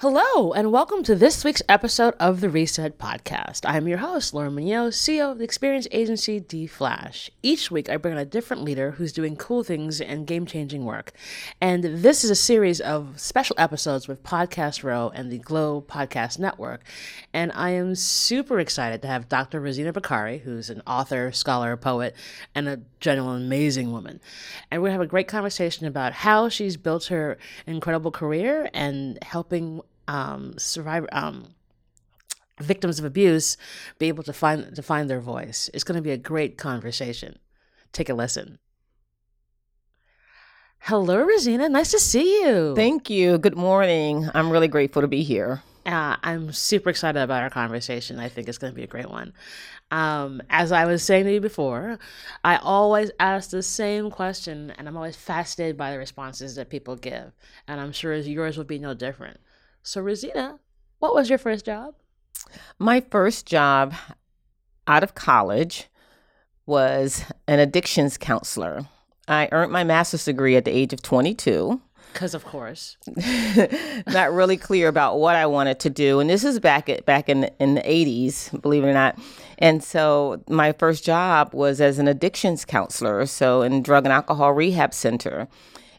Hello, and welcome to this week's episode of the Reset Podcast. I'm your host, Lauren Munoz, CEO of the experience agency D Flash. Each week, I bring on a different leader who's doing cool things and game changing work. And this is a series of special episodes with Podcast Row and the Glow Podcast Network. And I am super excited to have Dr. Rosenna Bakari, who's an author, scholar, poet, and a genuine amazing woman. And we're going to have a great conversation about how she's built her incredible career and helping um, survivor um, victims of abuse be able to find to find their voice. It's going to be a great conversation. Take a listen. Hello, Rosenna. Nice to see you. Thank you. Good morning. I'm really grateful to be here. Uh, I'm super excited about our conversation. I think it's going to be a great one. Um, as I was saying to you before, I always ask the same question, and I'm always fascinated by the responses that people give. And I'm sure yours will be no different. So, Rosenna, what was your first job? My first job out of college was an addictions counselor. I earned my master's degree at the age of 22. Because of course, not really clear about what I wanted to do, and this is back at back in in the 80s, believe it or not. And so my first job was as an addictions counselor, so in drug and alcohol rehab center.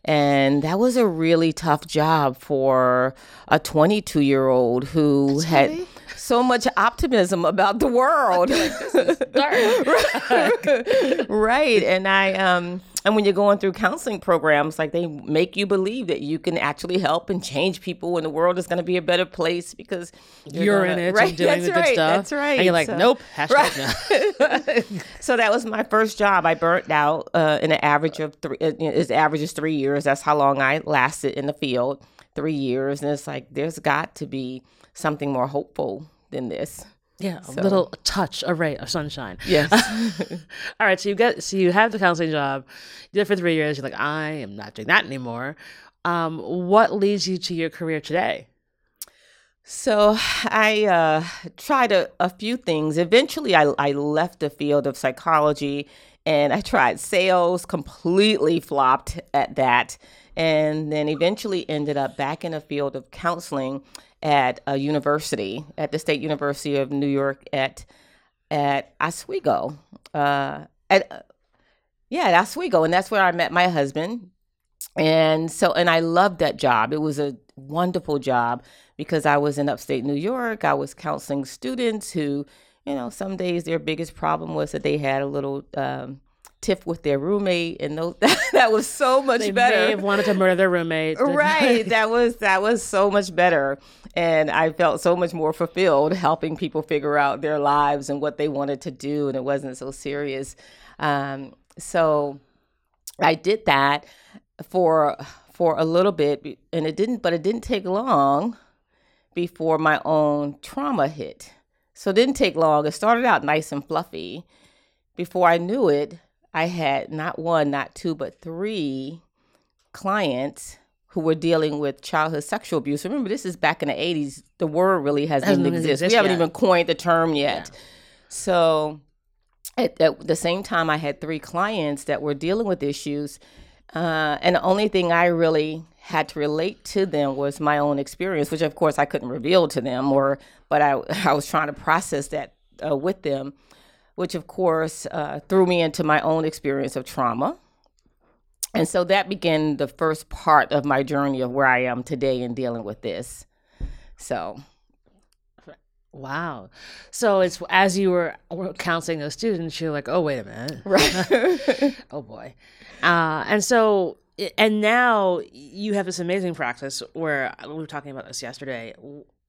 And that was a really tough job for a 22 year old who That's had so much optimism about the world. right. right. And I, um, and when you're going through counseling programs, like they make you believe that you can actually help and change people, and the world is going to be a better place because you're, you're gonna, in it, right? doing that's the right, good stuff. That's right. And you're like, so, nope. Hashtag right. no. so that was my first job. I burnt out uh, in an average of three. Uh, you know, its average is three years. That's how long I lasted in the field. Three years, and it's like there's got to be something more hopeful than this. Yeah, so. a little touch, a ray of sunshine. Yes. All right, so you get so you have the counseling job. You did it for three years. You're like, I am not doing that anymore. Um, what leads you to your career today? So I uh, tried a, a few things. Eventually, I, I left the field of psychology and I tried sales. Completely flopped at that, and then eventually ended up back in the field of counseling at a university, at the State University of New York at at Oswego. Uh, at yeah, at Oswego, and that's where I met my husband. And so, and I loved that job. It was a wonderful job because I was in upstate New York. I was counseling students who, you know, some days their biggest problem was that they had a little um, tiff with their roommate, and those, that was so much they better. They wanted to murder their roommate, right? that was that was so much better, and I felt so much more fulfilled helping people figure out their lives and what they wanted to do, and it wasn't so serious. Um, so I did that for for a little bit, and it didn't, but it didn't take long before my own trauma hit. So it didn't take long. It started out nice and fluffy. Before I knew it, I had not one, not two, but three clients who were dealing with childhood sexual abuse. Remember, this is back in the 80s. The word really hasn't, hasn't even exist. We haven't even coined the term yet. Yeah. So at, at, the same time, I had three clients that were dealing with issues. Uh, and the only thing I really had to relate to them was my own experience, which of course I couldn't reveal to them, or but I I was trying to process that uh, with them which of course uh, threw me into my own experience of trauma. And so that began the first part of my journey of where I am today in dealing with this. So, wow. So it's as you were counseling those students, you're like, oh, wait a minute. Right. oh, boy. Uh, and so, and now you have this amazing practice where we were talking about this yesterday.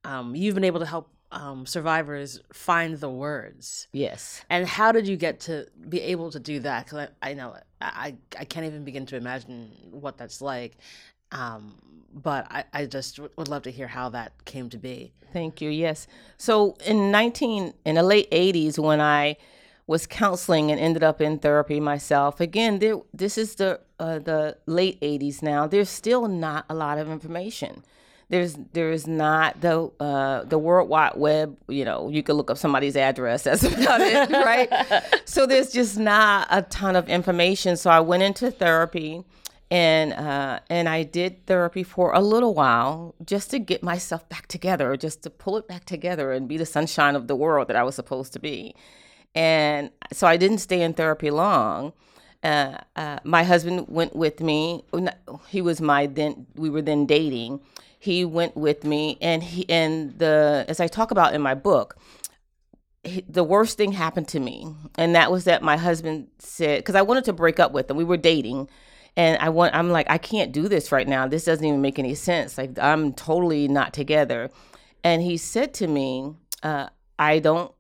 Um, you've been able to help um, survivors find the words. Yes. And how did you get to be able to do that? Because I, I know I, I can't even begin to imagine what that's like. Um, but I, I just would love to hear how that came to be. Thank you. Yes. So in 19, in the late 80s, when I was counseling and ended up in therapy myself, again, there, this is the, uh, the late 80s now, there's still not a lot of information there's there's not the uh, the World Wide Web. You know, you could look up somebody's address. That's about it, right? so there's just not a ton of information. So I went into therapy, and uh, and I did therapy for a little while just to get myself back together, just to pull it back together and be the sunshine of the world that I was supposed to be. And so I didn't stay in therapy long. Uh, uh, my husband went with me. He was my then. We were then dating. He went with me, and he and the as I talk about in my book, he, the worst thing happened to me, and that was that my husband said because I wanted to break up with him. We were dating, and I want. I'm like, I can't do this right now. This doesn't even make any sense. Like I'm totally not together. And he said to me, uh, I don't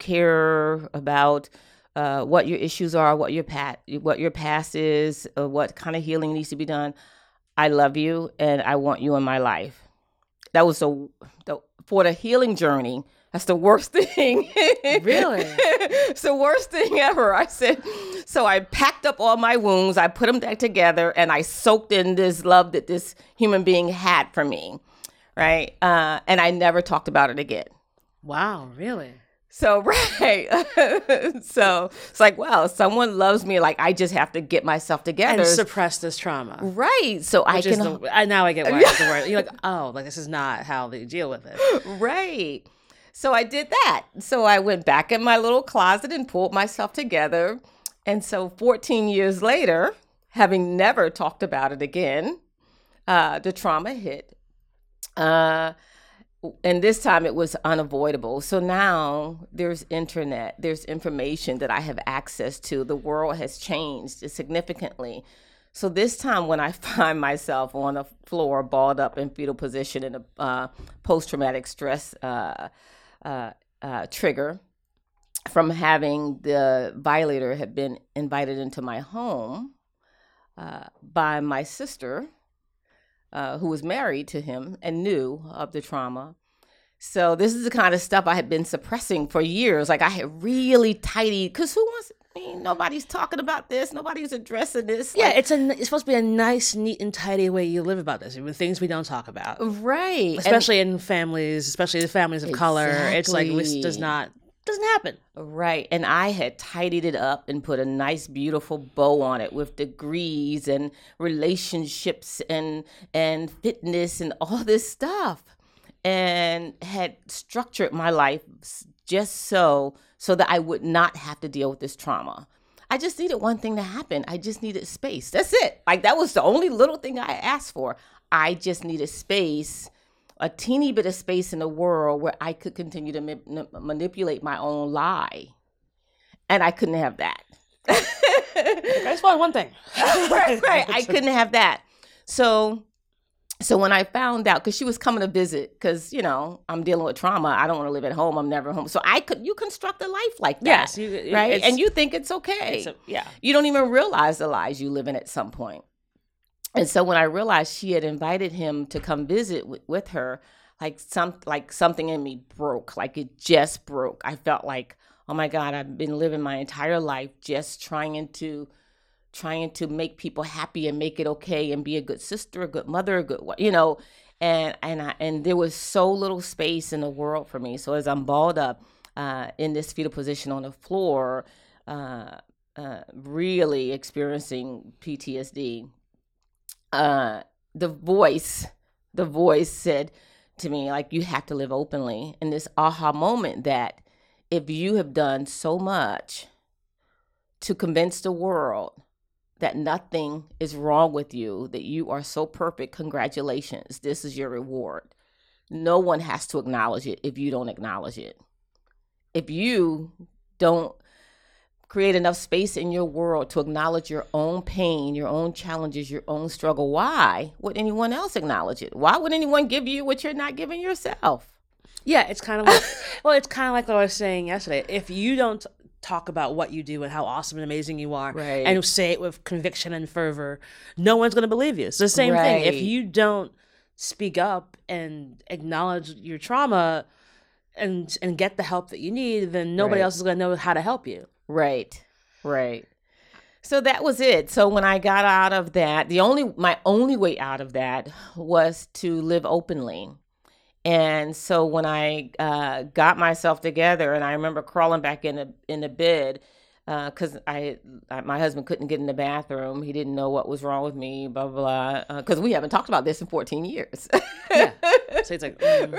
care about uh, what your issues are, what your pat, what your past is, uh, what kind of healing needs to be done. I love you and I want you in my life. That was the, the for the healing journey. That's the worst thing. really? it's the worst thing ever. I said, so I packed up all my wounds, I put them back together, and I soaked in this love that this human being had for me. Right. Uh, and I never talked about it again. Wow, really? So right, so it's like, well, someone loves me. Like I just have to get myself together and suppress this trauma. Right. So Which I can. The, I, now I get why the word. You're like, oh, like this is not how they deal with it. Right. So I did that. So I went back in my little closet and pulled myself together. And so 14 years later, having never talked about it again, uh, the trauma hit. Uh, and this time it was unavoidable. So now there's internet, there's information that I have access to. The world has changed significantly. So this time when I find myself on the floor, balled up in fetal position in a uh, post traumatic stress uh, uh, uh, trigger from having the violator have been invited into my home uh, by my sister uh, who was married to him and knew of the trauma. So this is the kind of stuff I had been suppressing for years. Like I had really tidy because who wants? I mean, nobody's talking about this. Nobody's addressing this. Yeah, like, it's a it's supposed to be a nice, neat, and tidy way you live about this. Even things we don't talk about, right? Especially and, in families, especially the families of exactly. color. It's like this does not doesn't happen. Right. And I had tidied it up and put a nice beautiful bow on it with degrees and relationships and and fitness and all this stuff. And had structured my life just so so that I would not have to deal with this trauma. I just needed one thing to happen. I just needed space. That's it. Like that was the only little thing I asked for. I just needed space a teeny bit of space in the world where I could continue to ma- manipulate my own lie. And I couldn't have that. I just want one thing. right, right. I couldn't have that. So so when I found out, because she was coming to visit, because you know I'm dealing with trauma, I don't want to live at home. I'm never home. So I could you construct a life like that, yes, you, right? And you think it's okay. It's a, yeah, you don't even realize the lies you live in at some point. And so when I realized she had invited him to come visit w- with her, like some like something in me broke, like it just broke. I felt like, oh my God, I've been living my entire life just trying to trying to make people happy and make it okay and be a good sister, a good mother, a good you know, and and I, and there was so little space in the world for me. So as I'm balled up uh, in this fetal position on the floor, uh, uh, really experiencing PTSD uh, the voice, the voice said to me, like, you have to live openly. And this aha moment that if you have done so much to convince the world that nothing is wrong with you, that you are so perfect, congratulations, this is your reward. No one has to acknowledge it if you don't acknowledge it. If you don't create enough space in your world to acknowledge your own pain, your own challenges, your own struggle, why would anyone else acknowledge it? Why would anyone give you what you're not giving yourself? Yeah, it's kind of like, well, it's kind of like what I was saying yesterday. If you don't talk about what you do and how awesome and amazing you are, right. and say it with conviction and fervor, no one's going to believe you. It's the same right. thing. If you don't speak up and acknowledge your trauma and and get the help that you need, then nobody right. else is going to know how to help you. Right. Right. So that was it. So when I got out of that, the only my only way out of that was to live openly. And so when I uh, got myself together, and I remember crawling back in a in a bed, because uh, I, I, my husband couldn't get in the bathroom. He didn't know what was wrong with me. Blah blah. Because uh, we haven't talked about this in 14 years. yeah. So it's like, mm,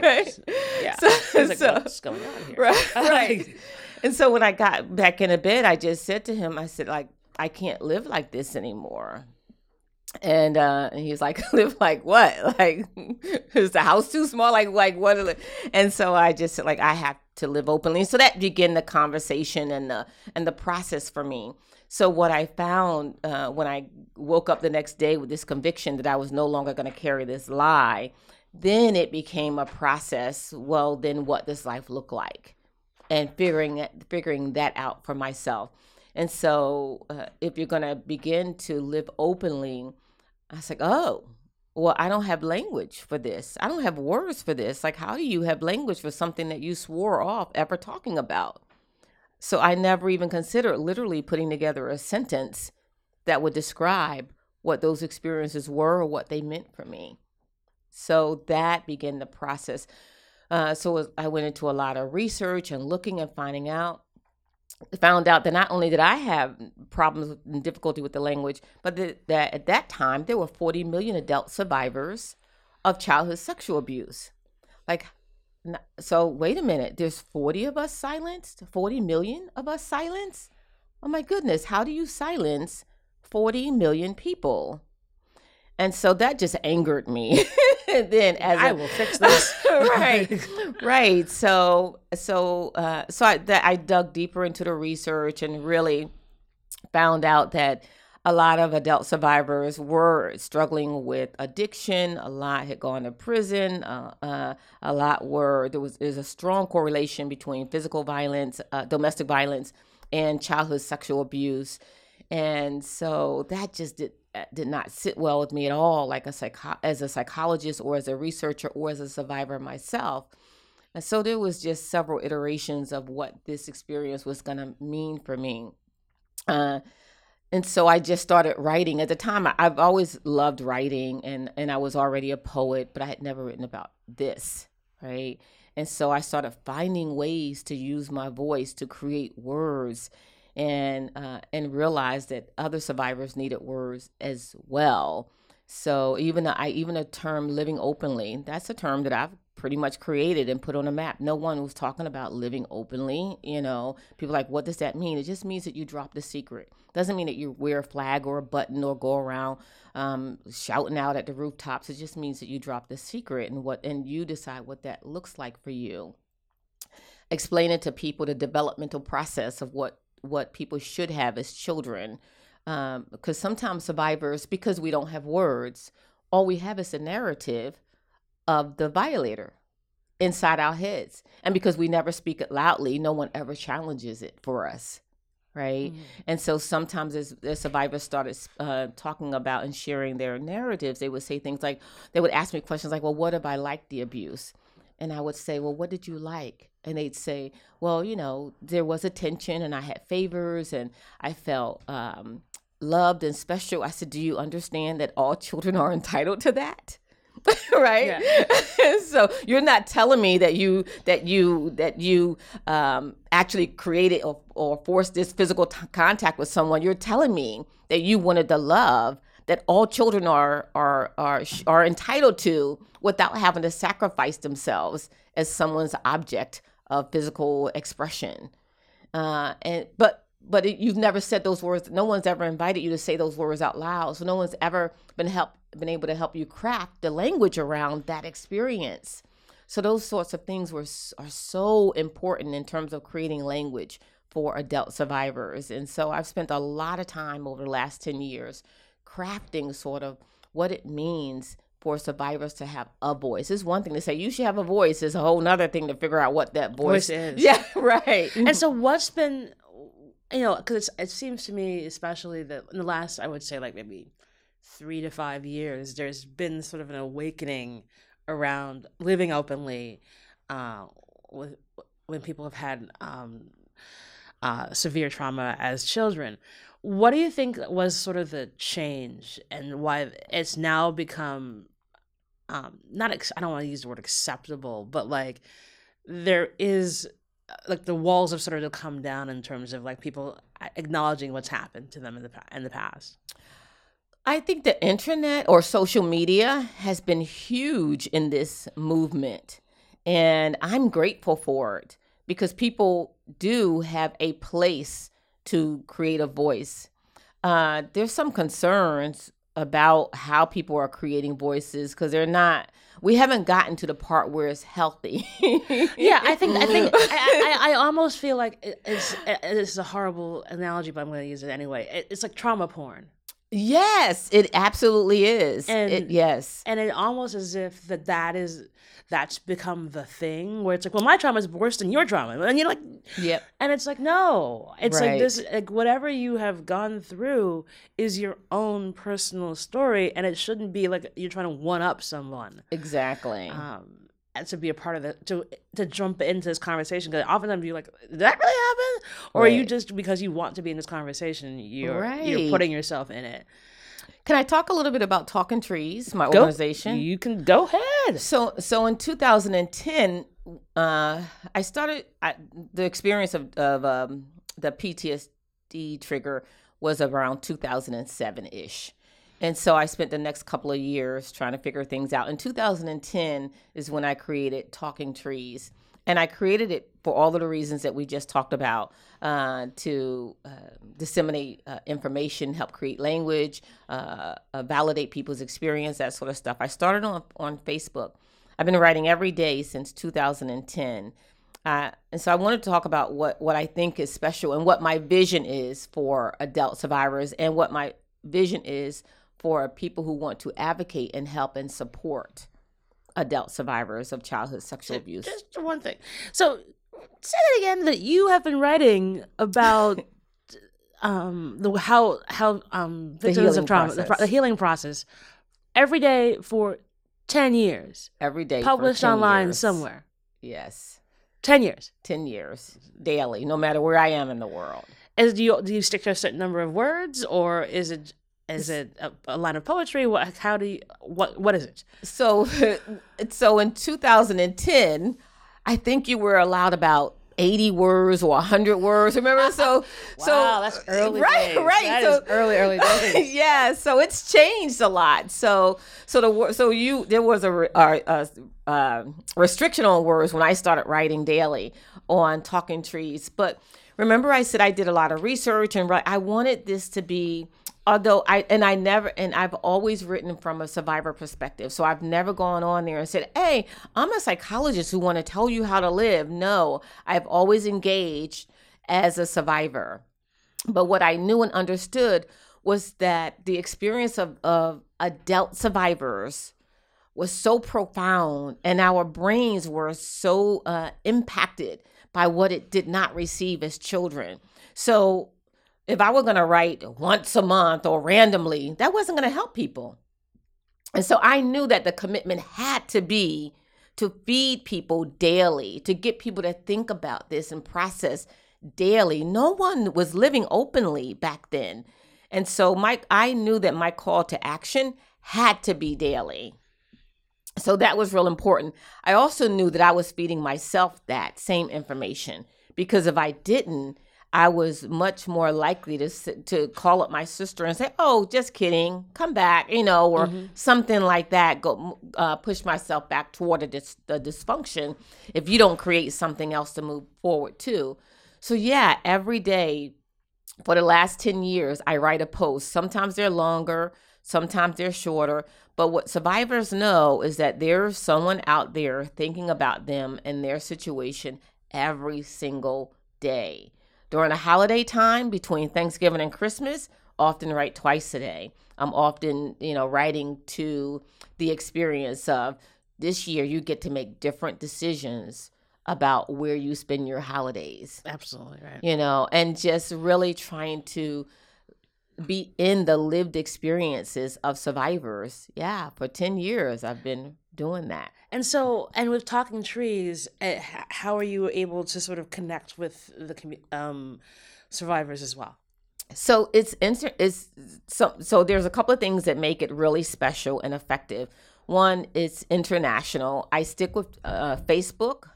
right? Yeah. So, like, so, what's going on here? Right. right. and so when I got back in into bed, I just said to him, I said, like, I can't live like this anymore. And uh, and he was like, live like what? Like, is the house too small? Like, like what? And so I just said, like I have to live openly. So that began the conversation and the and the process for me. So what I found uh, when I woke up the next day with this conviction that I was no longer going to carry this lie, then it became a process. Well, then what does life look like? And figuring figuring that out for myself. And so, uh, if you're going to begin to live openly, I was like, oh, well, I don't have language for this. I don't have words for this. Like, how do you have language for something that you swore off ever talking about? So I never even considered literally putting together a sentence that would describe what those experiences were or what they meant for me. So that began the process. Uh, so I went into a lot of research and looking and finding out found out that not only did I have problems and difficulty with the language, but that, that at that time there were 40 million adult survivors of childhood sexual abuse. Like, so wait a minute, there's 40 of us silenced? 40 million of us silenced? Oh my goodness, how do you silence 40 million people? And so that just angered me. then as I a, will fix this. right. right. So so uh so I that I dug deeper into the research and really found out that a lot of adult survivors were struggling with addiction. A lot had gone to prison. Uh, uh, a lot were there was there's a strong correlation between physical violence, uh, domestic violence, and childhood sexual abuse. And so that just did uh, did not sit well with me at all, like a psycho- as a psychologist or as a researcher or as a survivor myself. And so there was just several iterations of what this experience was going to mean for me. Uh, and so I just started writing. At the time, I've always loved writing, and and I was already a poet, but I had never written about this, right? And so I started finding ways to use my voice to create words and uh, and realized that other survivors needed words as well. So even I even a term living openly, that's a term that I've pretty much created and put on a map. No one was talking about living openly. You know, people like, what does that mean? It just means that you drop the secret. Doesn't mean that you wear a flag or a button or go around um, shouting out at the rooftops. It just means that you drop the secret and what and you decide what that looks like for you. Explain it to people the developmental process of what what people should have as children. Um, because sometimes survivors, because we don't have words, all we have is a narrative of the violator inside our heads. And because we never speak it loudly, no one ever challenges it for us. Right. Mm-hmm. And so sometimes as, as survivors started uh, talking about and sharing their narratives, they would say things like, they would ask me questions like, well, what if I liked the abuse? And I would say, well, what did you like? And they'd say, well, you know, there was attention and I had favors and I felt um, loved and special. I said, do you understand that all children are entitled to that? right so you're not telling me that you that you that you um, actually created or, or forced this physical t- contact with someone you're telling me that you wanted the love that all children are are are are entitled to without having to sacrifice themselves as someone's object of physical expression. Uh, and but but it, you've never said those words. No one's ever invited you to say those words out loud. So no one's ever been help been able to help you craft the language around that experience. So those sorts of things were are so important in terms of creating language for adult survivors. And so I've spent a lot of time over the last 10 years crafting sort of what it means for survivors to have a voice. It's one thing to say you should have a voice. It's a whole other thing to figure out what that voice, voice is. Yeah, right. And so, what's been, you know, because it seems to me, especially that in the last, I would say, like maybe three to five years, there's been sort of an awakening around living openly, uh, with when people have had um, uh, severe trauma as children. What do you think was sort of the change and why it's now become um not ex- I don't want to use the word acceptable, but like there is like the walls have started to come down in terms of like people acknowledging what's happened to them in the in the past? I think the internet or social media has been huge in this movement. And I'm grateful for it because people do have a place to create a voice. Uh, there's some concerns about how people are creating voices because they're not we haven't gotten to the part where it's healthy. yeah, I think I think I, I, I almost feel like it's it's a horrible analogy, but I'm going to use it anyway. It's like trauma porn. Yes, it absolutely is. And it, yes, and it almost as if that that is that's become the thing where it's like, well, my trauma is worse than your trauma, and you're like, yep. And it's like, no, it's right. like this, like whatever you have gone through is your own personal story, and it shouldn't be like you're trying to one up someone. Exactly. Um, to be a part of the to to jump into this conversation because oftentimes you're like, did that really happen? Or right. are you just because you want to be in this conversation, you're right. you're putting yourself in it. Can I talk a little bit about Talking Trees, my go, organization? You can go ahead. So, so in 2010, uh, I started I, the experience of, of um, the PTSD trigger was around 2007 ish. And so I spent the next couple of years trying to figure things out. In 2010 is when I created Talking Trees. And I created it for all of the reasons that we just talked about uh, to uh, disseminate uh, information, help create language, uh, uh, validate people's experience, that sort of stuff. I started on, on Facebook. I've been writing every day since 2010. Uh, and so I wanted to talk about what, what I think is special and what my vision is for adult survivors and what my vision is for people who want to advocate and help and support adult survivors of childhood sexual abuse. Just one thing. So say that again that you have been writing about um the how how um victims of trauma the, the, healing process every day for 10 years. Every day published online years. somewhere. Yes. 10 years. 10 years. Daily no matter where i am in the world. Is do you do you stick to a certain number of words or is it is it a, a, line of poetry? What? How do you? What? What is it? So, so in 2010, I think you were allowed about 80 words or 100 words. Remember? So, wow, so that's early. Right, days. right. That so early, early days. yeah. So it's changed a lot. So, so the so you there was a, a, a, a restriction on words when I started writing daily on Talking Trees, but remember I said I did a lot of research and I wanted this to be although I and I never and I've always written from a survivor perspective. So I've never gone on there and said, "Hey, I'm a psychologist who want to tell you how to live." No, I've always engaged as a survivor. But what I knew and understood was that the experience of, of adult survivors was so profound and our brains were so uh, impacted by what it did not receive as children. So if I were going to write once a month or randomly, that wasn't going to help people. And so I knew that the commitment had to be to feed people daily, to get people to think about this and process daily. No one was living openly back then. And so Mike, I knew that my call to action had to be daily. So that was real important. I also knew that I was feeding myself that same information because if I didn't, I was much more likely to to call up my sister and say, "Oh, just kidding, come back," you know, or mm-hmm. something like that. Go uh, push myself back toward a dis- the dysfunction if you don't create something else to move forward to. So yeah, every day for the last ten years, I write a post. Sometimes they're longer, sometimes they're shorter. But what survivors know is that there's someone out there thinking about them and their situation every single day. During the holiday time between Thanksgiving and Christmas, often write twice a day. I'm often, you know, writing to the experience of this year you get to make different decisions about where you spend your holidays. Absolutely right. You know, and just really trying to be in the lived experiences of survivors. Yeah, for 10 years I've been doing that. And so, and with Talking Trees, uh, how are you able to sort of connect with the um, survivors as well? So it's inter- it's so so there's a couple of things that make it really special and effective. One, it's international. I stick with uh, Facebook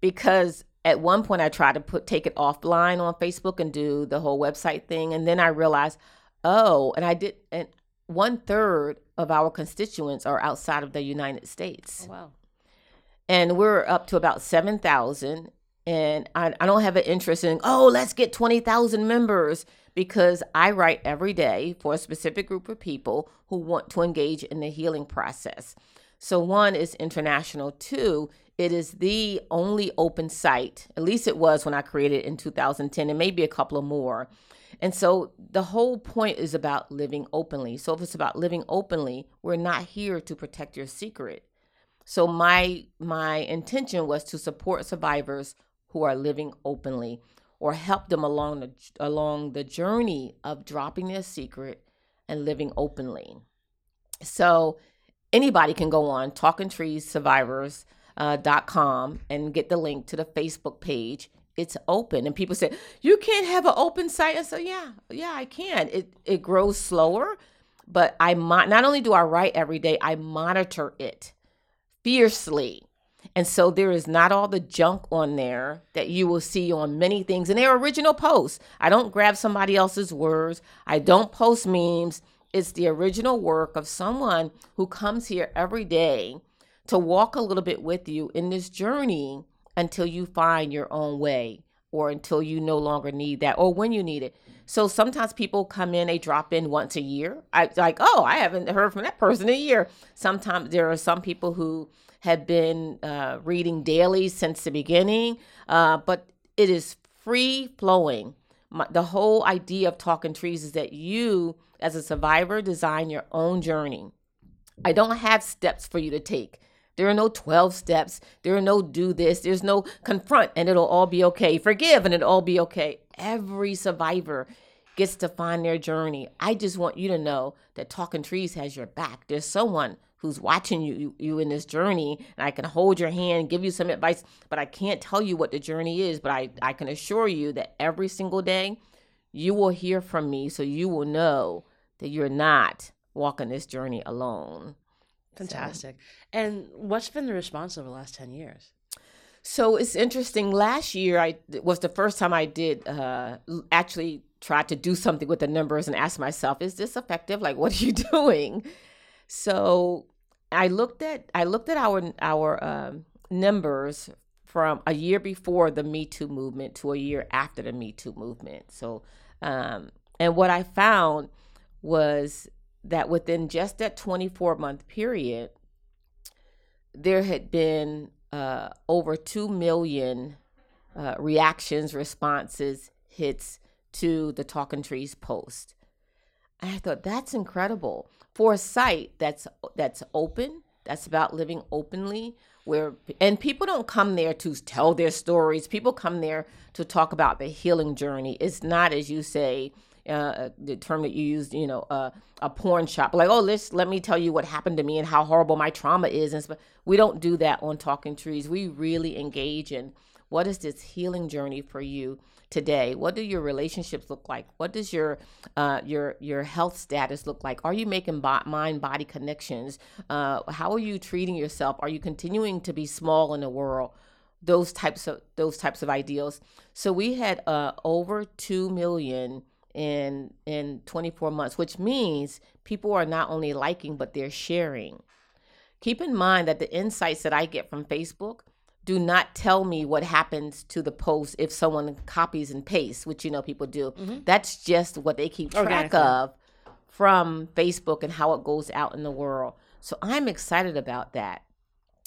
because at one point I tried to put take it offline on Facebook and do the whole website thing, and then I realized, oh, and I did, and one third of our constituents are outside of the United States. Oh, wow. And we're up to about 7,000. And I, I don't have an interest in, oh, let's get 20,000 members because I write every day for a specific group of people who want to engage in the healing process. So, one is international. Two, it is the only open site, at least it was when I created it in 2010, and maybe a couple of more. And so the whole point is about living openly. So if it's about living openly, we're not here to protect your secret. So my my intention was to support survivors who are living openly or help them along the along the journey of dropping their secret and living openly. So anybody can go on talking trees survivors uh, .com and get the link to the Facebook page. It's open, and people say you can't have an open site. I said, yeah, yeah, I can. It it grows slower, but I mo- not only do I write every day, I monitor it fiercely. And so there is not all the junk on there that you will see on many things. And they're original posts. I don't grab somebody else's words. I don't post memes. It's the original work of someone who comes here every day to walk a little bit with you in this journey until you find your own way or until you no longer need that or when you need it. So sometimes people come in, they drop in once a year. I like, oh, I haven't heard from that person in a year. Sometimes there are some people who have been uh, reading daily since the beginning, uh, but it is free flowing. My, the whole idea of talking trees is that you, as a survivor, design your own journey. I don't have steps for you to take. There are no 12 steps. There are no do this. There's no confront and it'll all be okay. Forgive and it'll all be okay. Every survivor gets to find their journey. I just want you to know that Talking Trees has your back. There's someone who's watching you, you, in this journey and I can hold your hand, give you some advice, but I can't tell you what the journey is, but I, I can assure you that every single day you will hear from me so you will know that you're not walking this journey alone. Fantastic. So. And what's been the response over the last 10 years? So it's interesting. Last year, I was the first time I did uh, actually try to do something with the numbers and ask myself, is this effective? Like, what are you doing? So I looked at I looked at our our um, numbers from a year before the Me Too movement to a year after the Me Too movement. So, um, and what I found was that within just that 24 month period, there had been uh, over 2 million uh, reactions, responses, hits to the Talking Trees post. And I thought that's incredible for a site that's that's open, that's about living openly, where and people don't come there to tell their stories. People come there to talk about the healing journey. It's not as you say, uh, the term that you used, you know, uh, a porn shop. Like, oh, let's let me tell you what happened to me and how horrible my trauma is. And we don't do that on Talking Trees. We really engage in what is this healing journey for you today? What do your relationships look like? What does your uh, your your health status look like? Are you making bo- mind body connections? Uh, how are you treating yourself? Are you continuing to be small in the world? Those types of those types of ideals. So we had uh, over two million in in 24 months, which means people are not only liking but they're sharing. Keep in mind that the insights that I get from Facebook do not tell me what happens to the post if someone copies and pastes, which you know people do. Mm-hmm. That's just what they keep track of from Facebook and how it goes out in the world. So I'm excited about that.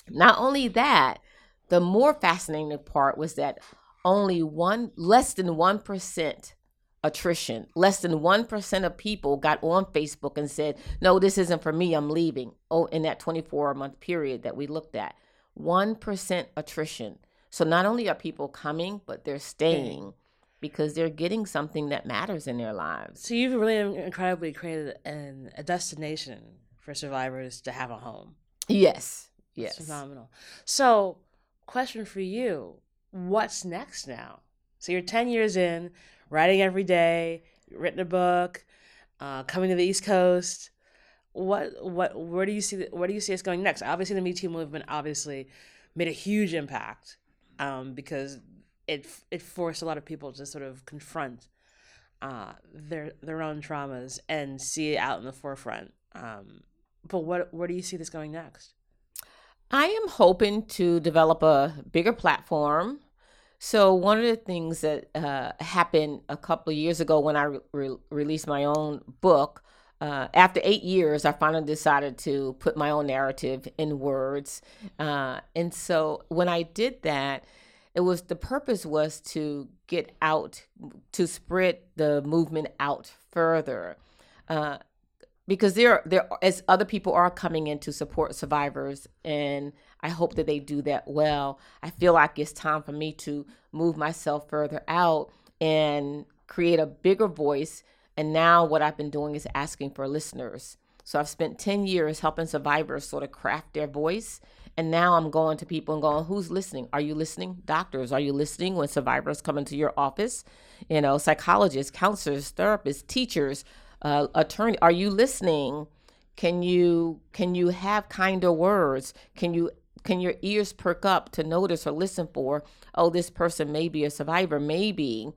Not only that, the more fascinating part was that only one less than 1% attrition. Less than 1% of people got on Facebook and said, no, this isn't for me, I'm leaving. Oh, in that 24 month period that we looked at, 1% attrition. So not only are people coming, but they're staying because they're getting something that matters in their lives. So you've really incredibly created an, a destination for survivors to have a home. Yes. Yes. That's phenomenal. So, question for you what's next now? So you're 10 years in, writing every day, written a book, uh, coming to the East Coast. What what where do you see where do you see us going next? Obviously, the Me Too movement obviously made a huge impact um, because it it forced a lot of people to sort of confront uh, their their own traumas and see it out in the forefront. Um, but what where do you see this going next? I am hoping to develop a bigger platform. So one of the things that uh, happened a couple of years ago when I re- released my own book, uh, after eight years, I finally decided to put my own narrative in words. Uh, and so when I did that, it was the purpose was to get out, to spread the movement out further. Uh, because there there as other people are coming in to support survivors and I hope that they do that well. I feel like it's time for me to move myself further out and create a bigger voice. And now what I've been doing is asking for listeners. So I've spent 10 years helping survivors sort of craft their voice. And now I'm going to people and going, who's listening? Are you listening? Doctors, are you listening when survivors come into your office? You know, psychologists, counselors, therapists, teachers, uh, attorney, are you listening? Can you can you have kinder words? Can you can your ears perk up to notice or listen for, oh, this person may be a survivor. Maybe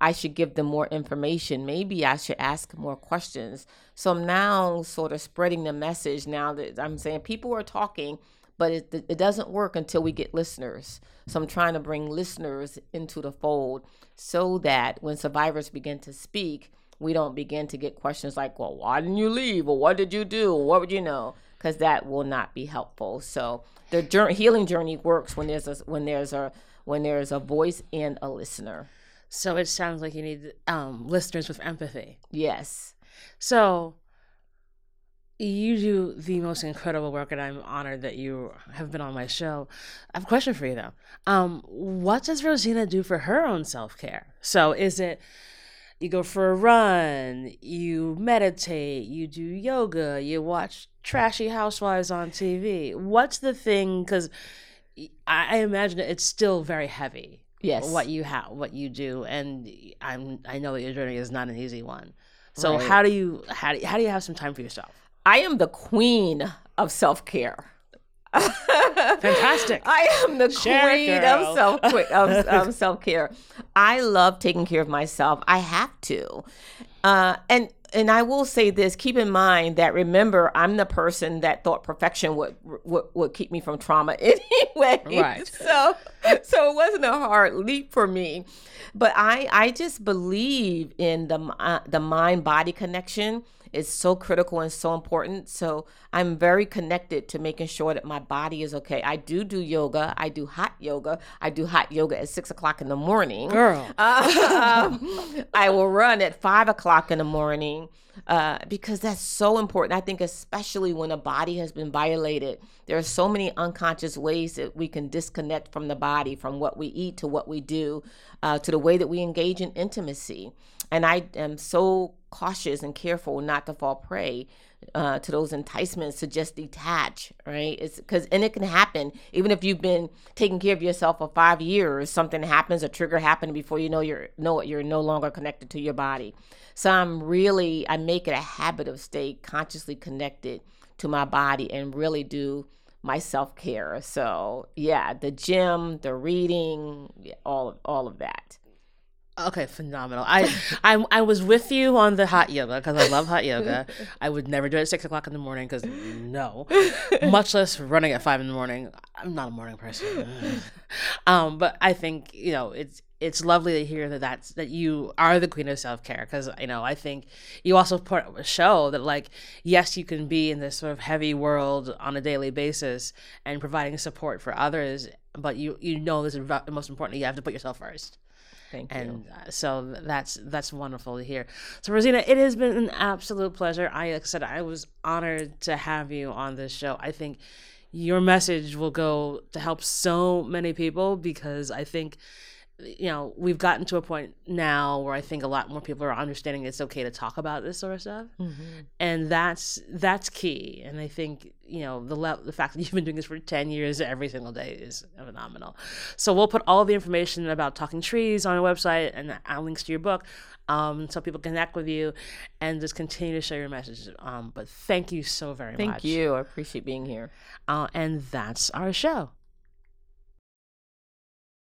I should give them more information. Maybe I should ask more questions. So I'm now sort of spreading the message now that I'm saying people are talking, but it, it doesn't work until we get listeners. So I'm trying to bring listeners into the fold so that when survivors begin to speak, we don't begin to get questions like, well, why didn't you leave? Or what did you do? What would you know? Because that will not be helpful. So the journey, healing journey works when there's a when there's a when there's a voice and a listener. So it sounds like you need um, listeners with empathy. Yes. So you do the most incredible work, and I'm honored that you have been on my show. I have a question for you though. Um, what does Rosenna do for her own self care? So is it you go for a run, you meditate, you do yoga, you watch trashy housewives on TV. What's the thing? Because I, I imagine it's still very heavy. Yes. What you have, what you do, and I'm I know that your journey is not an easy one. So right. how do you how do, how do you have some time for yourself? I am the queen of self care. Fantastic. I am the Share queen of self of, of self care. I love taking care of myself. I have to, uh, and and I will say this: keep in mind that remember, I'm the person that thought perfection would would, would keep me from trauma anyway. Right. So so it wasn't a hard leap for me, but I I just believe in the uh, the mind body connection is so critical and so important. So I'm very connected to making sure that my body is okay. I do do yoga. I do hot yoga. I do hot yoga at six o'clock in the morning. Girl. Uh, um, I will run at five o'clock in the morning uh, because that's so important. I think, especially when a body has been violated, there are so many unconscious ways that we can disconnect from the body, from what we eat to what we do, uh, to the way that we engage in intimacy. And I am so cautious and careful not to fall prey uh, to those enticements to just detach, right? It's because, and it can happen even if you've been taking care of yourself for five years. Something happens, a trigger happens before you know you're know it. You're no longer connected to your body. So I'm really, I make it a habit of stay consciously connected to my body and really do my self care. So yeah, the gym, the reading, all of all of that. Okay, phenomenal. I I I was with you on the hot yoga because I love hot yoga. I would never do it at six o'clock in the morning because no, much less running at five in the morning. I'm not a morning person. um, but I think you know it's it's lovely to hear that that's that you are the queen of self care because you know I think you also put show that like yes you can be in this sort of heavy world on a daily basis and providing support for others, but you you know this is most important. You have to put yourself first. Thank and, you. And uh, so that's that's wonderful to hear. So Rosenna, it has been an absolute pleasure. I like I said I was honored to have you on this show. I think your message will go to help so many people because I think you know, we've gotten to a point now where I think a lot more people are understanding it's okay to talk about this sort of stuff, mm-hmm. and that's that's key. And I think you know the le- the fact that you've been doing this for ten years every single day is phenomenal. So we'll put all the information about talking trees on our website and links to your book, um, so people can connect with you and just continue to share your message. Um, but thank you so very thank much. Thank you. I appreciate being here. Uh, and that's our show.